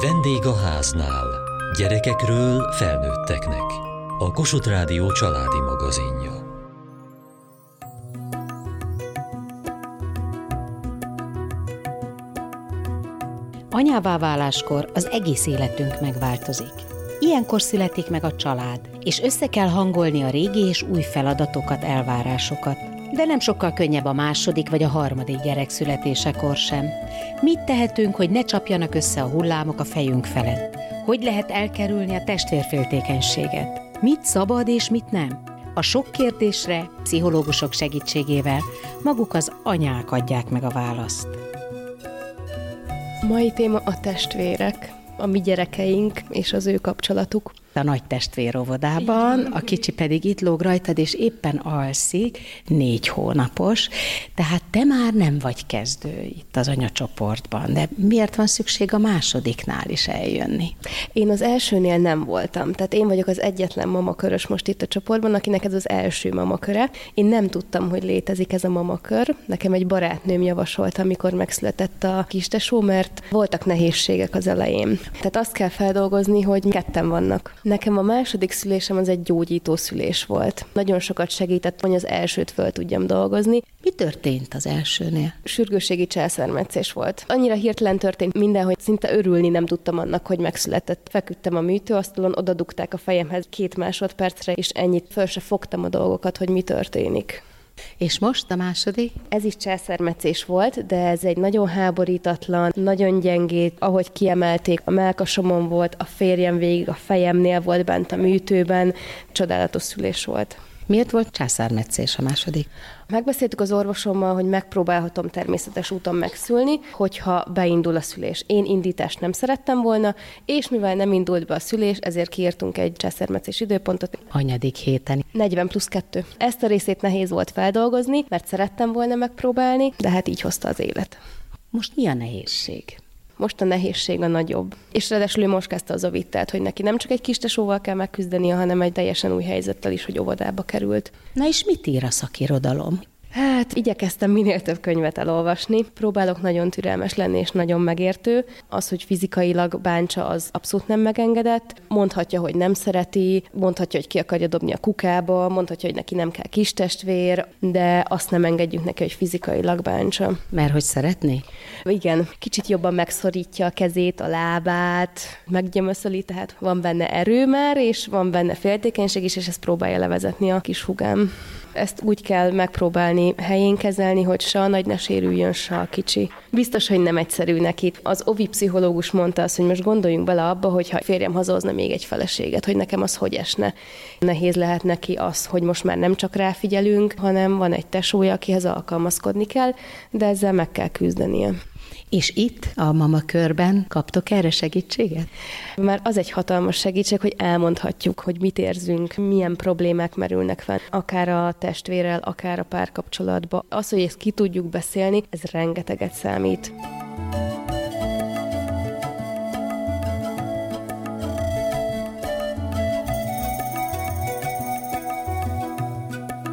Vendég a háznál. Gyerekekről felnőtteknek. A Kossuth Rádió családi magazinja. Anyává váláskor az egész életünk megváltozik. Ilyenkor születik meg a család, és össze kell hangolni a régi és új feladatokat, elvárásokat. De nem sokkal könnyebb a második vagy a harmadik gyerek születésekor sem. Mit tehetünk, hogy ne csapjanak össze a hullámok a fejünk felett? Hogy lehet elkerülni a testvérféltékenységet? Mit szabad és mit nem? A sok kérdésre pszichológusok segítségével maguk az anyák adják meg a választ. Mai téma a testvérek, a mi gyerekeink és az ő kapcsolatuk a nagy testvér óvodában, a kicsi pedig itt lóg rajtad, és éppen alszik, négy hónapos, tehát te már nem vagy kezdő itt az anyacsoportban, de miért van szükség a másodiknál is eljönni? Én az elsőnél nem voltam, tehát én vagyok az egyetlen mamakörös most itt a csoportban, akinek ez az első mamaköre. Én nem tudtam, hogy létezik ez a mamakör. Nekem egy barátnőm javasolta, amikor megszületett a kistesó, mert voltak nehézségek az elején. Tehát azt kell feldolgozni, hogy ketten vannak Nekem a második szülésem az egy gyógyító szülés volt. Nagyon sokat segített, hogy az elsőt föl tudjam dolgozni. Mi történt az elsőnél? Sürgőségi császármetszés volt. Annyira hirtelen történt minden, hogy szinte örülni nem tudtam annak, hogy megszületett. Feküdtem a műtőasztalon, odadugták a fejemhez két másodpercre, és ennyit föl se fogtam a dolgokat, hogy mi történik. És most a második? Ez is császármetszés volt, de ez egy nagyon háborítatlan, nagyon gyengét, ahogy kiemelték, a melkasomon volt, a férjem végig a fejemnél volt bent a műtőben, csodálatos szülés volt. Miért volt császármetszés a második? Megbeszéltük az orvosommal, hogy megpróbálhatom természetes úton megszülni, hogyha beindul a szülés. Én indítást nem szerettem volna, és mivel nem indult be a szülés, ezért kiírtunk egy császármetszés időpontot. Anyadik héten. 40 plusz 2. Ezt a részét nehéz volt feldolgozni, mert szerettem volna megpróbálni, de hát így hozta az élet. Most mi a nehézség? Most a nehézség a nagyobb. És ráadásul ő most kezdte az ovitát, hogy neki nem csak egy kis tesóval kell megküzdenie, hanem egy teljesen új helyzettel is, hogy óvodába került. Na és mit ír a szakirodalom? Hát igyekeztem minél több könyvet elolvasni. Próbálok nagyon türelmes lenni és nagyon megértő. Az, hogy fizikailag bántsa, az abszolút nem megengedett. Mondhatja, hogy nem szereti, mondhatja, hogy ki akarja dobni a kukába, mondhatja, hogy neki nem kell kis testvér, de azt nem engedjük neki, hogy fizikailag bántsa. Mert hogy szeretné? Igen, kicsit jobban megszorítja a kezét, a lábát, meggyömöszöli, tehát van benne erő már, és van benne féltékenység is, és ezt próbálja levezetni a kis hugám. Ezt úgy kell megpróbálni helyén kezelni, hogy se a nagy ne sérüljön, se a kicsi. Biztos, hogy nem egyszerű neki. Az ovi pszichológus mondta azt, hogy most gondoljunk bele abba, hogyha férjem hazahozna még egy feleséget, hogy nekem az hogy esne. Nehéz lehet neki az, hogy most már nem csak ráfigyelünk, hanem van egy tesója, akihez alkalmazkodni kell, de ezzel meg kell küzdenie. És itt, a mama körben kaptok erre segítséget? Már az egy hatalmas segítség, hogy elmondhatjuk, hogy mit érzünk, milyen problémák merülnek fel, akár a testvérrel, akár a párkapcsolatban. Az, hogy ezt ki tudjuk beszélni, ez rengeteget számít.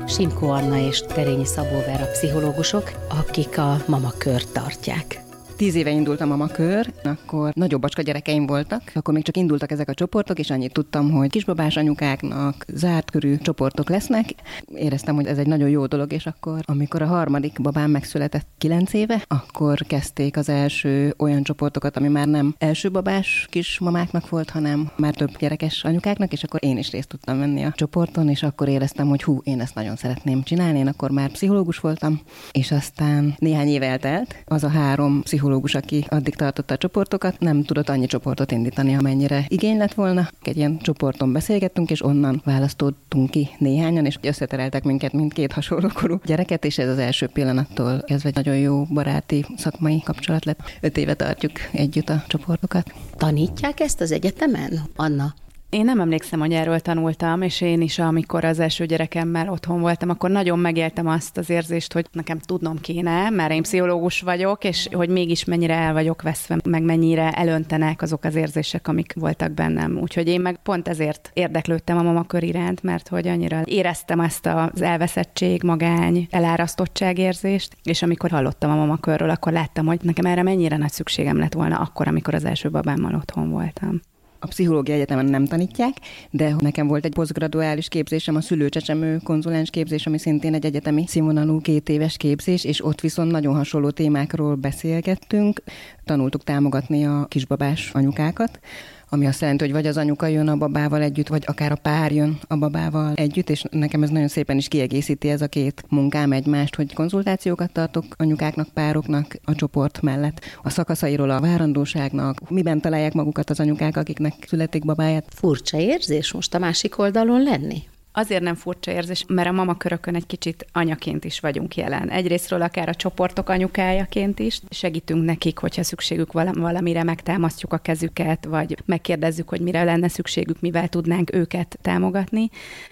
Simko Anna és Terényi Szabó Vera pszichológusok, akik a mama kört tartják tíz éve indultam a makör, akkor nagyobb bacska gyerekeim voltak, akkor még csak indultak ezek a csoportok, és annyit tudtam, hogy kisbabás anyukáknak zárt körű csoportok lesznek. Éreztem, hogy ez egy nagyon jó dolog, és akkor, amikor a harmadik babám megszületett kilenc éve, akkor kezdték az első olyan csoportokat, ami már nem első babás kismamáknak volt, hanem már több gyerekes anyukáknak, és akkor én is részt tudtam venni a csoporton, és akkor éreztem, hogy hú, én ezt nagyon szeretném csinálni. Én akkor már pszichológus voltam, és aztán néhány év eltelt, az a három pszichológus pszichológus, aki addig tartotta a csoportokat, nem tudott annyi csoportot indítani, amennyire igény lett volna. Egy ilyen csoporton beszélgettünk, és onnan választottunk ki néhányan, és összetereltek minket mindkét hasonló korú gyereket, és ez az első pillanattól kezdve egy nagyon jó baráti szakmai kapcsolat lett. Öt éve tartjuk együtt a csoportokat. Tanítják ezt az egyetemen, Anna? Én nem emlékszem, hogy erről tanultam, és én is, amikor az első gyerekemmel otthon voltam, akkor nagyon megéltem azt az érzést, hogy nekem tudnom kéne, mert én pszichológus vagyok, és hogy mégis mennyire el vagyok veszve, meg mennyire elöntenek azok az érzések, amik voltak bennem. Úgyhogy én meg pont ezért érdeklődtem a mamakör iránt, mert hogy annyira éreztem ezt az elveszettség, magány, elárasztottság érzést, és amikor hallottam a mamakörről, akkor láttam, hogy nekem erre mennyire nagy szükségem lett volna akkor, amikor az első babámmal otthon voltam. A pszichológia egyetemen nem tanítják, de nekem volt egy posztgraduális képzésem, a szülőcsecsemő konzulens képzés, ami szintén egy egyetemi színvonalú két éves képzés, és ott viszont nagyon hasonló témákról beszélgettünk. Tanultuk támogatni a kisbabás anyukákat, ami azt jelenti, hogy vagy az anyuka jön a babával együtt, vagy akár a pár jön a babával együtt, és nekem ez nagyon szépen is kiegészíti ez a két munkám egymást, hogy konzultációkat tartok anyukáknak, pároknak a csoport mellett, a szakaszairól a várandóságnak, miben találják magukat az anyukák, akiknek születik babáját. Furcsa érzés most a másik oldalon lenni? Azért nem furcsa érzés, mert a mama körökön egy kicsit anyaként is vagyunk jelen. Egyrésztről akár a csoportok anyukájaként is. Segítünk nekik, hogyha szükségük valamire, megtámasztjuk a kezüket, vagy megkérdezzük, hogy mire lenne szükségük, mivel tudnánk őket támogatni.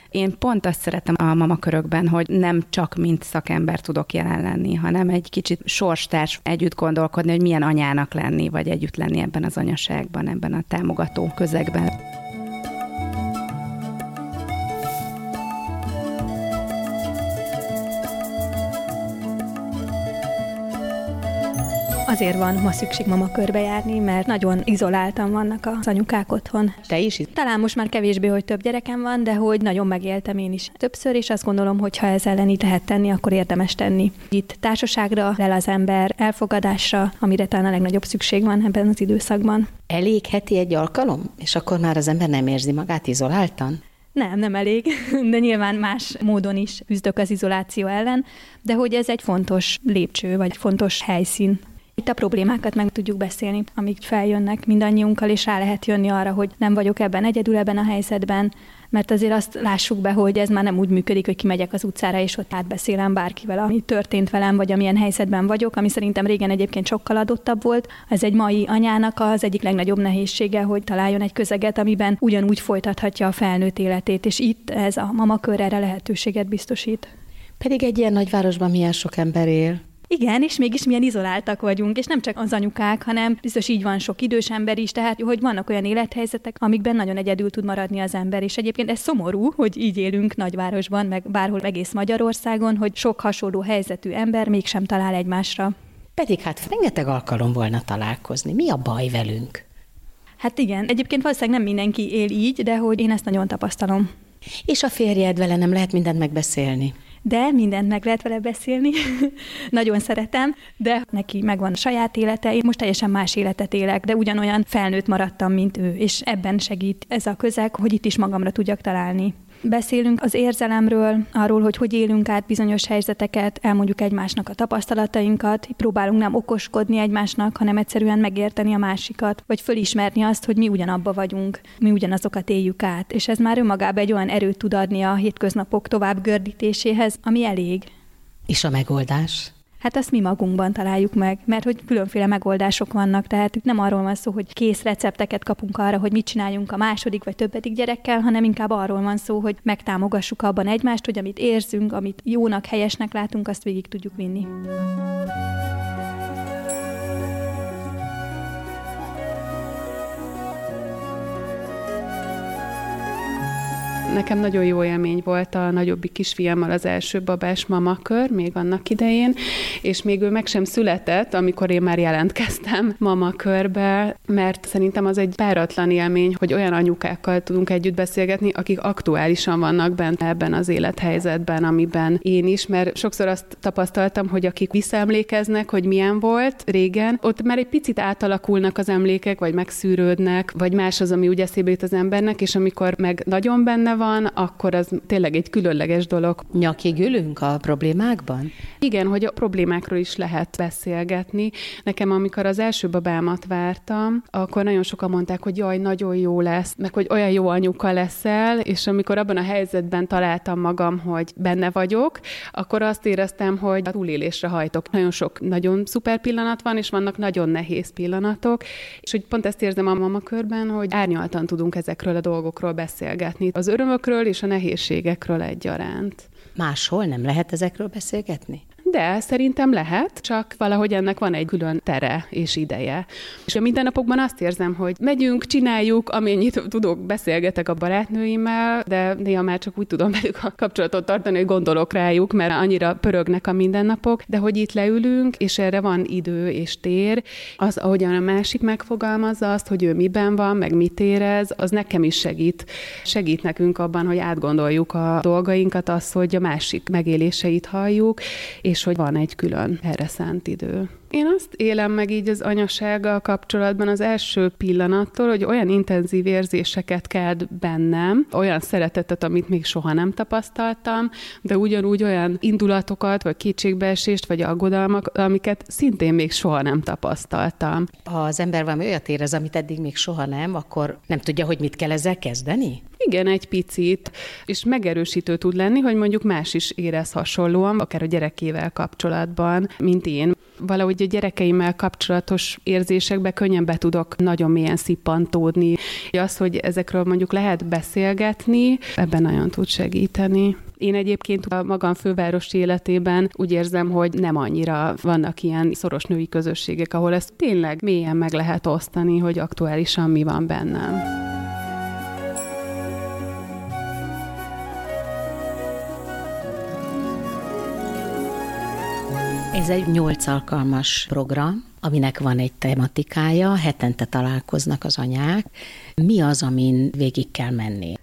Én pont azt szeretem a mamakörökben, hogy nem csak mint szakember tudok jelen lenni, hanem egy kicsit sorstárs együtt gondolkodni, hogy milyen anyának lenni, vagy együtt lenni ebben az anyaságban, ebben a támogató közegben. Azért van ma szükség mama körbe járni, mert nagyon izoláltan vannak az anyukák otthon. Te is? Talán most már kevésbé, hogy több gyerekem van, de hogy nagyon megéltem én is többször, és azt gondolom, hogy ha ez ellen lehet tenni, akkor érdemes tenni. Itt társaságra lel az ember, elfogadásra, amire talán a legnagyobb szükség van ebben az időszakban. Elég heti egy alkalom, és akkor már az ember nem érzi magát izoláltan? Nem, nem elég, de nyilván más módon is küzdök az izoláció ellen, de hogy ez egy fontos lépcső, vagy fontos helyszín itt a problémákat meg tudjuk beszélni, amik feljönnek mindannyiunkkal, és rá lehet jönni arra, hogy nem vagyok ebben egyedül ebben a helyzetben, mert azért azt lássuk be, hogy ez már nem úgy működik, hogy kimegyek az utcára, és ott átbeszélem bárkivel, ami történt velem, vagy amilyen helyzetben vagyok, ami szerintem régen egyébként sokkal adottabb volt. Ez egy mai anyának az egyik legnagyobb nehézsége, hogy találjon egy közeget, amiben ugyanúgy folytathatja a felnőtt életét, és itt ez a mamakör erre lehetőséget biztosít. Pedig egy ilyen nagyvárosban milyen sok ember él. Igen, és mégis milyen izoláltak vagyunk, és nem csak az anyukák, hanem biztos így van sok idős ember is, tehát hogy vannak olyan élethelyzetek, amikben nagyon egyedül tud maradni az ember, és egyébként ez szomorú, hogy így élünk nagyvárosban, meg bárhol egész Magyarországon, hogy sok hasonló helyzetű ember mégsem talál egymásra. Pedig hát rengeteg alkalom volna találkozni. Mi a baj velünk? Hát igen, egyébként valószínűleg nem mindenki él így, de hogy én ezt nagyon tapasztalom. És a férjed vele nem lehet mindent megbeszélni? De mindent meg lehet vele beszélni. Nagyon szeretem, de neki megvan a saját élete, én most teljesen más életet élek, de ugyanolyan felnőtt maradtam, mint ő, és ebben segít ez a közeg, hogy itt is magamra tudjak találni. Beszélünk az érzelemről, arról, hogy hogy élünk át bizonyos helyzeteket, elmondjuk egymásnak a tapasztalatainkat, próbálunk nem okoskodni egymásnak, hanem egyszerűen megérteni a másikat, vagy fölismerni azt, hogy mi ugyanabba vagyunk, mi ugyanazokat éljük át. És ez már önmagában egy olyan erőt tud adni a hétköznapok tovább gördítéséhez, ami elég. És a megoldás? Hát azt mi magunkban találjuk meg, mert hogy különféle megoldások vannak, tehát nem arról van szó, hogy kész recepteket kapunk arra, hogy mit csináljunk a második vagy többedik gyerekkel, hanem inkább arról van szó, hogy megtámogassuk abban egymást, hogy amit érzünk, amit jónak, helyesnek látunk, azt végig tudjuk vinni. Nekem nagyon jó élmény volt a nagyobbik kisfiammal az első babás mamakör, még annak idején, és még ő meg sem született, amikor én már jelentkeztem mamakörbe, mert szerintem az egy páratlan élmény, hogy olyan anyukákkal tudunk együtt beszélgetni, akik aktuálisan vannak bent ebben az élethelyzetben, amiben én is, mert sokszor azt tapasztaltam, hogy akik visszaemlékeznek, hogy milyen volt régen, ott már egy picit átalakulnak az emlékek, vagy megszűrődnek, vagy más az, ami úgy eszébe jut az embernek, és amikor meg nagyon benne van, van, akkor az tényleg egy különleges dolog. Nyakig ülünk a problémákban? Igen, hogy a problémákról is lehet beszélgetni. Nekem, amikor az első babámat vártam, akkor nagyon sokan mondták, hogy jaj, nagyon jó lesz, meg hogy olyan jó anyuka leszel, és amikor abban a helyzetben találtam magam, hogy benne vagyok, akkor azt éreztem, hogy a túlélésre hajtok. Nagyon sok nagyon szuper pillanat van, és vannak nagyon nehéz pillanatok, és hogy pont ezt érzem a mamakörben, hogy árnyaltan tudunk ezekről a dolgokról beszélgetni, az örömökről és a nehézségekről egyaránt. Máshol nem lehet ezekről beszélgetni? De szerintem lehet, csak valahogy ennek van egy külön tere és ideje. És a mindennapokban azt érzem, hogy megyünk, csináljuk, amennyit tudok, beszélgetek a barátnőimmel, de néha már csak úgy tudom velük a kapcsolatot tartani, hogy gondolok rájuk, mert annyira pörögnek a mindennapok, de hogy itt leülünk, és erre van idő és tér, az, ahogyan a másik megfogalmazza azt, hogy ő miben van, meg mit érez, az nekem is segít. Segít nekünk abban, hogy átgondoljuk a dolgainkat, az, hogy a másik megéléseit halljuk, és hogy van egy külön erre szánt idő. Én azt élem meg így az anyasággal kapcsolatban az első pillanattól, hogy olyan intenzív érzéseket kelt bennem, olyan szeretetet, amit még soha nem tapasztaltam, de ugyanúgy olyan indulatokat, vagy kétségbeesést, vagy aggodalmak, amiket szintén még soha nem tapasztaltam. Ha az ember valami olyat érez, amit eddig még soha nem, akkor nem tudja, hogy mit kell ezzel kezdeni? Igen, egy picit, és megerősítő tud lenni, hogy mondjuk más is érez hasonlóan, akár a gyerekével kapcsolatban, mint én. Valahogy a gyerekeimmel kapcsolatos érzésekbe könnyen be tudok nagyon mélyen szippantódni. Az, hogy ezekről mondjuk lehet beszélgetni, ebben nagyon tud segíteni. Én egyébként a magam fővárosi életében úgy érzem, hogy nem annyira vannak ilyen szoros női közösségek, ahol ezt tényleg mélyen meg lehet osztani, hogy aktuálisan mi van bennem. Ez egy nyolc alkalmas program, aminek van egy tematikája, hetente találkoznak az anyák. Mi az, amin végig kell menni?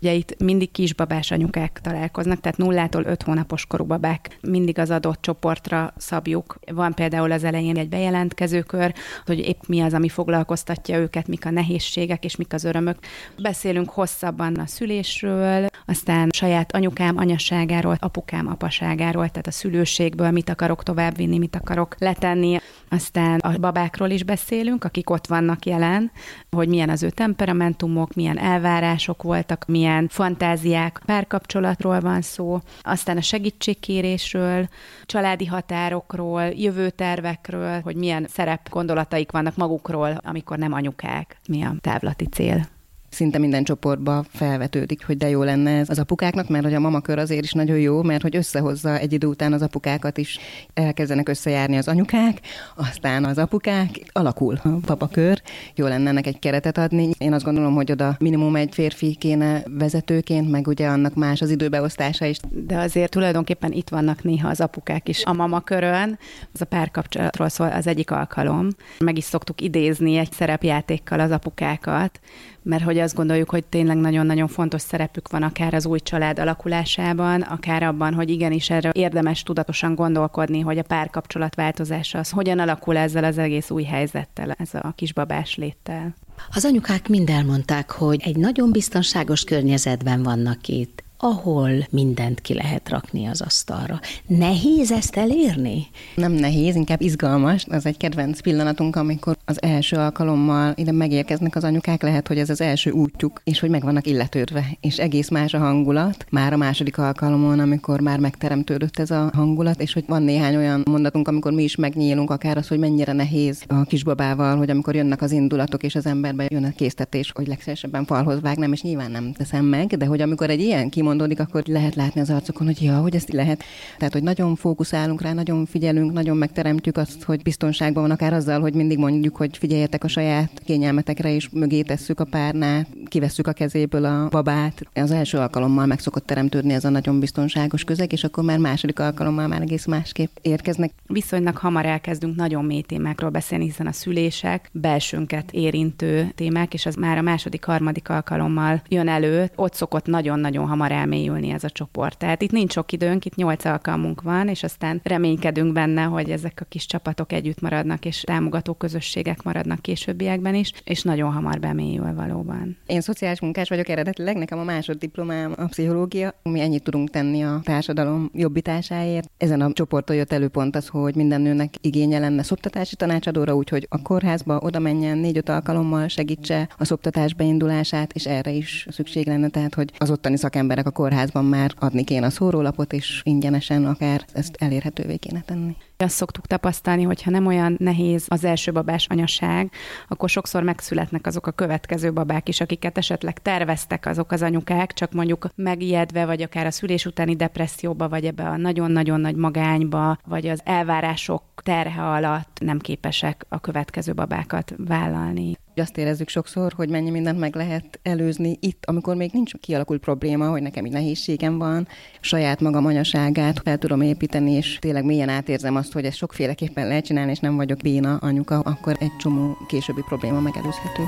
Ugye itt mindig kisbabás anyukák találkoznak, tehát nullától öt hónapos korú babák mindig az adott csoportra szabjuk. Van például az elején egy bejelentkezőkör, hogy épp mi az, ami foglalkoztatja őket, mik a nehézségek és mik az örömök. Beszélünk hosszabban a szülésről, aztán saját anyukám anyaságáról, apukám apaságáról, tehát a szülőségből mit akarok továbbvinni, mit akarok letenni. Aztán a babákról is beszélünk, akik ott vannak jelen, hogy milyen az ő temperamentumok, milyen elvárások voltak, milyen fantáziák, párkapcsolatról van szó, aztán a segítségkérésről, családi határokról, jövőtervekről, hogy milyen szerep gondolataik vannak magukról, amikor nem anyukák, mi a távlati cél szinte minden csoportba felvetődik, hogy de jó lenne ez az apukáknak, mert hogy a mamakör azért is nagyon jó, mert hogy összehozza egy idő után az apukákat is, elkezdenek összejárni az anyukák, aztán az apukák, alakul a papakör, jó lenne ennek egy keretet adni. Én azt gondolom, hogy oda minimum egy férfi kéne vezetőként, meg ugye annak más az időbeosztása is. De azért tulajdonképpen itt vannak néha az apukák is a mamakörön, az a párkapcsolatról szól az egyik alkalom. Meg is szoktuk idézni egy szerepjátékkal az apukákat, mert hogy azt gondoljuk, hogy tényleg nagyon-nagyon fontos szerepük van akár az új család alakulásában, akár abban, hogy igenis erre érdemes tudatosan gondolkodni, hogy a párkapcsolat változása az hogyan alakul ezzel az egész új helyzettel, ez a kisbabás léttel. Az anyukák mind elmondták, hogy egy nagyon biztonságos környezetben vannak itt ahol mindent ki lehet rakni az asztalra. Nehéz ezt elérni? Nem nehéz, inkább izgalmas. Ez egy kedvenc pillanatunk, amikor az első alkalommal ide megérkeznek az anyukák, lehet, hogy ez az első útjuk, és hogy meg vannak illetődve, és egész más a hangulat. Már a második alkalomon, amikor már megteremtődött ez a hangulat, és hogy van néhány olyan mondatunk, amikor mi is megnyílunk, akár az, hogy mennyire nehéz a kisbabával, hogy amikor jönnek az indulatok, és az emberbe jön a késztetés, hogy legszívesebben falhoz vágnám, és nyilván nem teszem meg, de hogy amikor egy ilyen kimondódik, akkor lehet látni az arcokon, hogy ja, hogy ezt lehet. Tehát, hogy nagyon fókuszálunk rá, nagyon figyelünk, nagyon megteremtjük azt, hogy biztonságban van, akár azzal, hogy mindig mondjuk, hogy figyeljetek a saját kényelmetekre, és mögé tesszük a párnát, kivesszük a kezéből a babát. Az első alkalommal meg szokott teremtődni ez a nagyon biztonságos közeg, és akkor már második alkalommal már egész másképp érkeznek. Viszonylag hamar elkezdünk nagyon mély témákról beszélni, hiszen a szülések belsőnket érintő témák, és az már a második, harmadik alkalommal jön elő. Ott szokott nagyon-nagyon hamar elmélyülni ez a csoport. Tehát itt nincs sok időnk, itt nyolc alkalmunk van, és aztán reménykedünk benne, hogy ezek a kis csapatok együtt maradnak, és támogató közösségek maradnak későbbiekben is, és nagyon hamar bemélyül valóban. Én szociális munkás vagyok eredetileg, nekem a másoddiplomám a pszichológia, mi ennyit tudunk tenni a társadalom jobbításáért. Ezen a csoporton jött előpont az, hogy minden nőnek igénye lenne szoptatási tanácsadóra, úgyhogy a kórházba oda menjen négy-öt alkalommal segítse a szoptatás beindulását, és erre is szükség lenne, tehát hogy az ottani szakemberek a kórházban már adni kéne a szórólapot, és ingyenesen akár ezt elérhetővé kéne tenni. Azt szoktuk tapasztalni, hogy ha nem olyan nehéz az első babás anyaság, akkor sokszor megszületnek azok a következő babák is, akiket esetleg terveztek azok az anyukák, csak mondjuk megijedve, vagy akár a szülés utáni depresszióba, vagy ebbe a nagyon-nagyon nagy magányba, vagy az elvárások terhe alatt nem képesek a következő babákat vállalni. Azt érezzük sokszor, hogy mennyi mindent meg lehet előzni itt, amikor még nincs kialakult probléma, hogy nekem így nehézségem van, saját magam anyaságát fel tudom építeni, és tényleg mélyen átérzem azt, hogy ezt sokféleképpen lehet csinálni, és nem vagyok béna anyuka, akkor egy csomó későbbi probléma megelőzhető.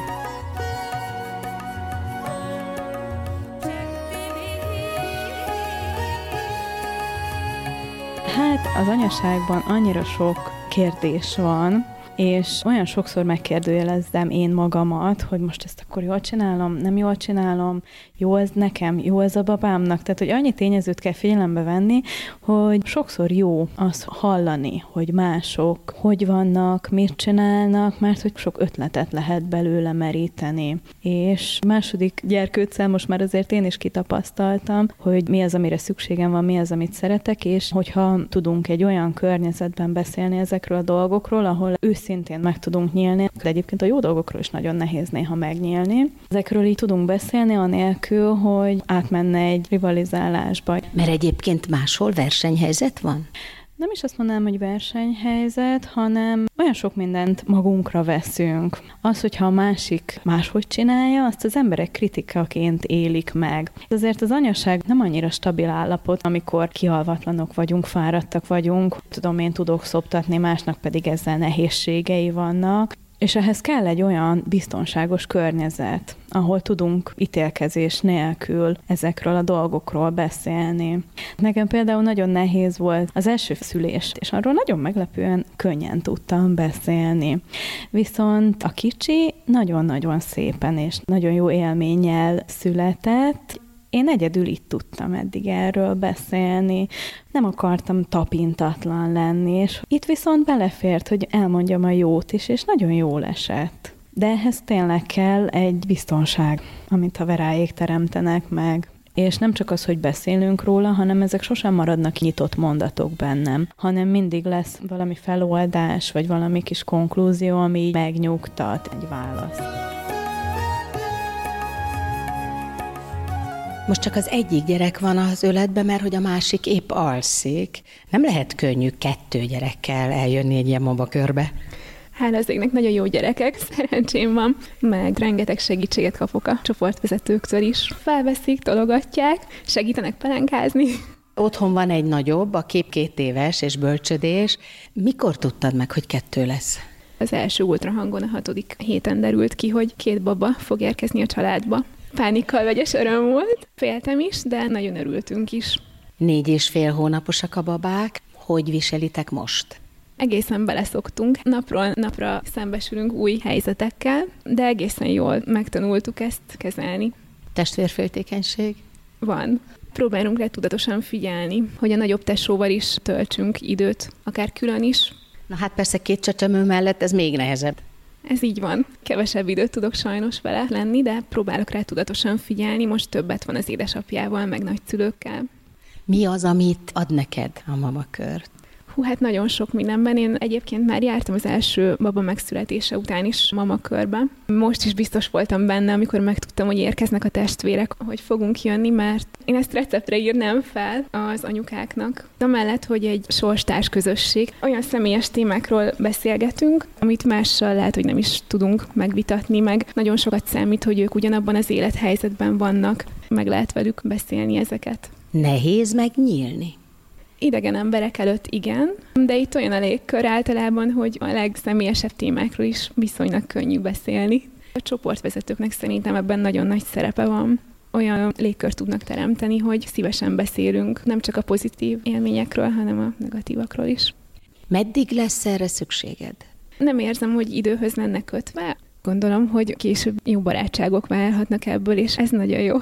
Hát az anyaságban annyira sok kérdés van, és olyan sokszor megkérdőjelezzem én magamat, hogy most ezt akkor jól csinálom, nem jól csinálom, jó ez nekem, jó ez a babámnak. Tehát, hogy annyi tényezőt kell figyelembe venni, hogy sokszor jó azt hallani, hogy mások hogy vannak, mit csinálnak, mert hogy sok ötletet lehet belőle meríteni. És második gyerkőccel most már azért én is kitapasztaltam, hogy mi az, amire szükségem van, mi az, amit szeretek, és hogyha tudunk egy olyan környezetben beszélni ezekről a dolgokról, ahol őszintén szintén meg tudunk nyílni, de egyébként a jó dolgokról is nagyon nehéz néha megnyílni. Ezekről így tudunk beszélni, anélkül, hogy átmenne egy rivalizálásba. Mert egyébként máshol versenyhelyzet van? Nem is azt mondanám, hogy versenyhelyzet, hanem olyan sok mindent magunkra veszünk. Az, hogyha a másik máshogy csinálja, azt az emberek kritikaként élik meg. Azért az anyaság nem annyira stabil állapot, amikor kialvatlanok vagyunk, fáradtak vagyunk, tudom, én tudok szoptatni, másnak pedig ezzel nehézségei vannak. És ehhez kell egy olyan biztonságos környezet, ahol tudunk ítélkezés nélkül ezekről a dolgokról beszélni. Nekem például nagyon nehéz volt az első szülést, és arról nagyon meglepően könnyen tudtam beszélni. Viszont a kicsi nagyon-nagyon szépen és nagyon jó élménnyel született, én egyedül itt tudtam eddig erről beszélni, nem akartam tapintatlan lenni, és itt viszont belefért, hogy elmondjam a jót is, és nagyon jól esett. De ehhez tényleg kell egy biztonság, amit a veráék teremtenek meg. És nem csak az, hogy beszélünk róla, hanem ezek sosem maradnak nyitott mondatok bennem, hanem mindig lesz valami feloldás, vagy valami kis konklúzió, ami megnyugtat egy választ. Most csak az egyik gyerek van az öletben, mert hogy a másik épp alszik. Nem lehet könnyű kettő gyerekkel eljönni egy ilyen körbe. Hála az égnek nagyon jó gyerekek, szerencsém van, meg rengeteg segítséget kapok a csoportvezetőktől is. Felveszik, tologatják, segítenek pelenkázni. Otthon van egy nagyobb, a kép két éves és bölcsödés. Mikor tudtad meg, hogy kettő lesz? Az első ultrahangon a hatodik héten derült ki, hogy két baba fog érkezni a családba pánikkal vegyes öröm volt. Féltem is, de nagyon örültünk is. Négy és fél hónaposak a babák. Hogy viselitek most? Egészen beleszoktunk. Napról napra szembesülünk új helyzetekkel, de egészen jól megtanultuk ezt kezelni. Testvérféltékenység? Van. Próbálunk rá tudatosan figyelni, hogy a nagyobb tesóval is töltsünk időt, akár külön is. Na hát persze két csecsemő mellett ez még nehezebb. Ez így van. Kevesebb időt tudok sajnos vele lenni, de próbálok rá tudatosan figyelni. Most többet van az édesapjával, meg nagyszülőkkel. Mi az, amit ad neked a mamakört? Hú, hát nagyon sok mindenben. Én egyébként már jártam az első baba megszületése után is mama körbe. Most is biztos voltam benne, amikor megtudtam, hogy érkeznek a testvérek, hogy fogunk jönni, mert én ezt receptre írnám fel az anyukáknak. Amellett, hogy egy sorstárs közösség, olyan személyes témákról beszélgetünk, amit mással lehet, hogy nem is tudunk megvitatni, meg nagyon sokat számít, hogy ők ugyanabban az élethelyzetben vannak, meg lehet velük beszélni ezeket. Nehéz megnyílni? Idegen emberek előtt igen, de itt olyan a légkör általában, hogy a legszemélyesebb témákról is viszonylag könnyű beszélni. A csoportvezetőknek szerintem ebben nagyon nagy szerepe van. olyan légkört tudnak teremteni, hogy szívesen beszélünk nem csak a pozitív élményekről, hanem a negatívakról is. Meddig lesz erre szükséged? Nem érzem, hogy időhöz lenne kötve. Gondolom, hogy később jó barátságok válhatnak ebből, és ez nagyon jó.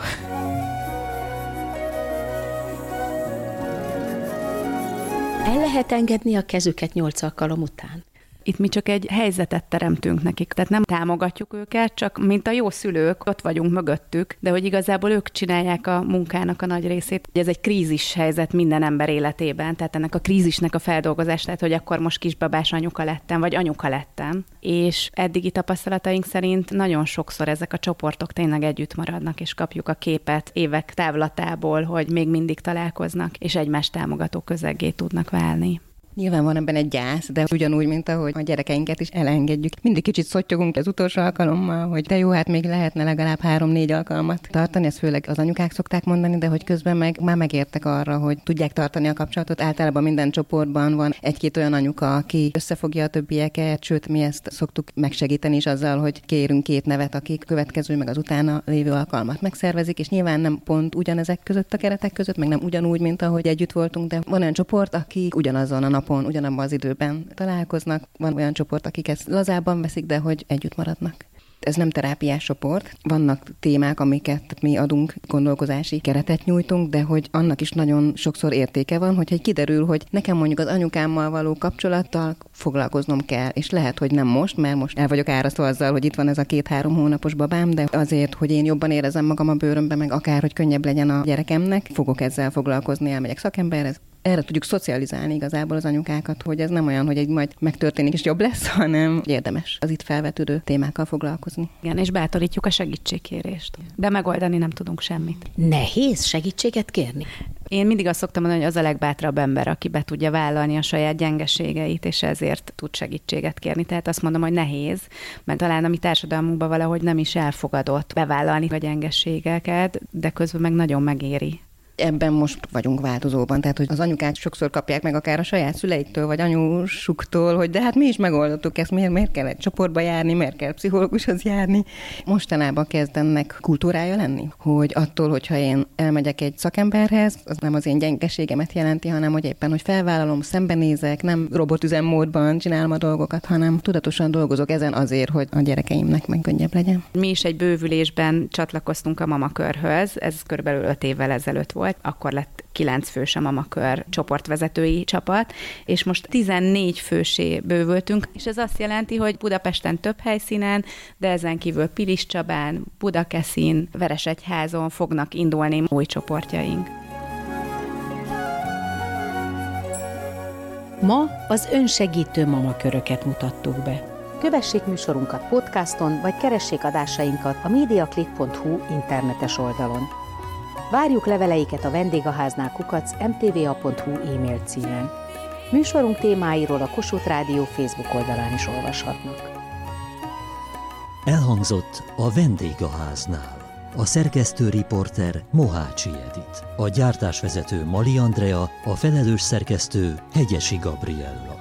Lehet engedni a kezüket nyolc alkalom után? Itt mi csak egy helyzetet teremtünk nekik, tehát nem támogatjuk őket, csak mint a jó szülők, ott vagyunk mögöttük, de hogy igazából ők csinálják a munkának a nagy részét. Ez egy krízis helyzet minden ember életében, tehát ennek a krízisnek a feldolgozás, tehát hogy akkor most kisbabás anyuka lettem, vagy anyuka lettem. És eddigi tapasztalataink szerint nagyon sokszor ezek a csoportok tényleg együtt maradnak, és kapjuk a képet évek távlatából, hogy még mindig találkoznak, és egymást támogató közeggé tudnak válni. Nyilván van ebben egy gyász, de ugyanúgy, mint ahogy a gyerekeinket is elengedjük. Mindig kicsit szottyogunk az utolsó alkalommal, hogy de jó, hát még lehetne legalább három-négy alkalmat tartani, ezt főleg az anyukák szokták mondani, de hogy közben meg már megértek arra, hogy tudják tartani a kapcsolatot. Általában minden csoportban van egy-két olyan anyuka, aki összefogja a többieket, sőt, mi ezt szoktuk megsegíteni is azzal, hogy kérünk két nevet, akik következő meg az utána lévő alkalmat megszervezik, és nyilván nem pont ugyanezek között a keretek között, meg nem ugyanúgy, mint ahogy együtt voltunk, de van olyan csoport, akik ugyanazon a nap napon, ugyanabban az időben találkoznak. Van olyan csoport, akik ezt lazában veszik, de hogy együtt maradnak ez nem terápiás csoport. Vannak témák, amiket mi adunk, gondolkozási keretet nyújtunk, de hogy annak is nagyon sokszor értéke van, hogyha kiderül, hogy nekem mondjuk az anyukámmal való kapcsolattal foglalkoznom kell, és lehet, hogy nem most, mert most el vagyok árasztva azzal, hogy itt van ez a két-három hónapos babám, de azért, hogy én jobban érezem magam a bőrömbe, meg akár, hogy könnyebb legyen a gyerekemnek, fogok ezzel foglalkozni, elmegyek szakemberhez, erre tudjuk szocializálni igazából az anyukákat, hogy ez nem olyan, hogy egy majd megtörténik és jobb lesz, hanem érdemes az itt felvetődő témákkal foglalkozni. Igen, és bátorítjuk a segítségkérést. De megoldani nem tudunk semmit. Nehéz segítséget kérni? Én mindig azt szoktam mondani, hogy az a legbátrabb ember, aki be tudja vállalni a saját gyengeségeit, és ezért tud segítséget kérni. Tehát azt mondom, hogy nehéz, mert talán a mi társadalmunkban valahogy nem is elfogadott bevállalni a gyengeségeket, de közben meg nagyon megéri ebben most vagyunk változóban, tehát hogy az anyukák sokszor kapják meg akár a saját szüleiktől, vagy anyusuktól, hogy de hát mi is megoldottuk ezt, miért, miért kell egy csoportba járni, miért kell pszichológushoz járni. Mostanában kezd ennek kultúrája lenni, hogy attól, hogyha én elmegyek egy szakemberhez, az nem az én gyengeségemet jelenti, hanem hogy éppen, hogy felvállalom, szembenézek, nem robotüzemmódban csinálom a dolgokat, hanem tudatosan dolgozok ezen azért, hogy a gyerekeimnek meg könnyebb legyen. Mi is egy bővülésben csatlakoztunk a mamakörhöz, ez körülbelül öt évvel ezelőtt volt, volt, akkor lett kilenc fős a Mamakör csoportvezetői csapat, és most 14 fősé bővültünk, és ez azt jelenti, hogy Budapesten több helyszínen, de ezen kívül Pilis Csabán, Budakeszin, Veresegyházon fognak indulni új csoportjaink. Ma az önsegítő mamaköröket mutattuk be. Kövessék műsorunkat podcaston, vagy keressék adásainkat a mediaclick.hu internetes oldalon. Várjuk leveleiket a vendégháznál kukac mtva.hu e-mail címen. Műsorunk témáiról a Kossuth Rádió Facebook oldalán is olvashatnak. Elhangzott a vendégháznál. A szerkesztő riporter Mohácsi Edit, a gyártásvezető Mali Andrea, a felelős szerkesztő Hegyesi Gabriella.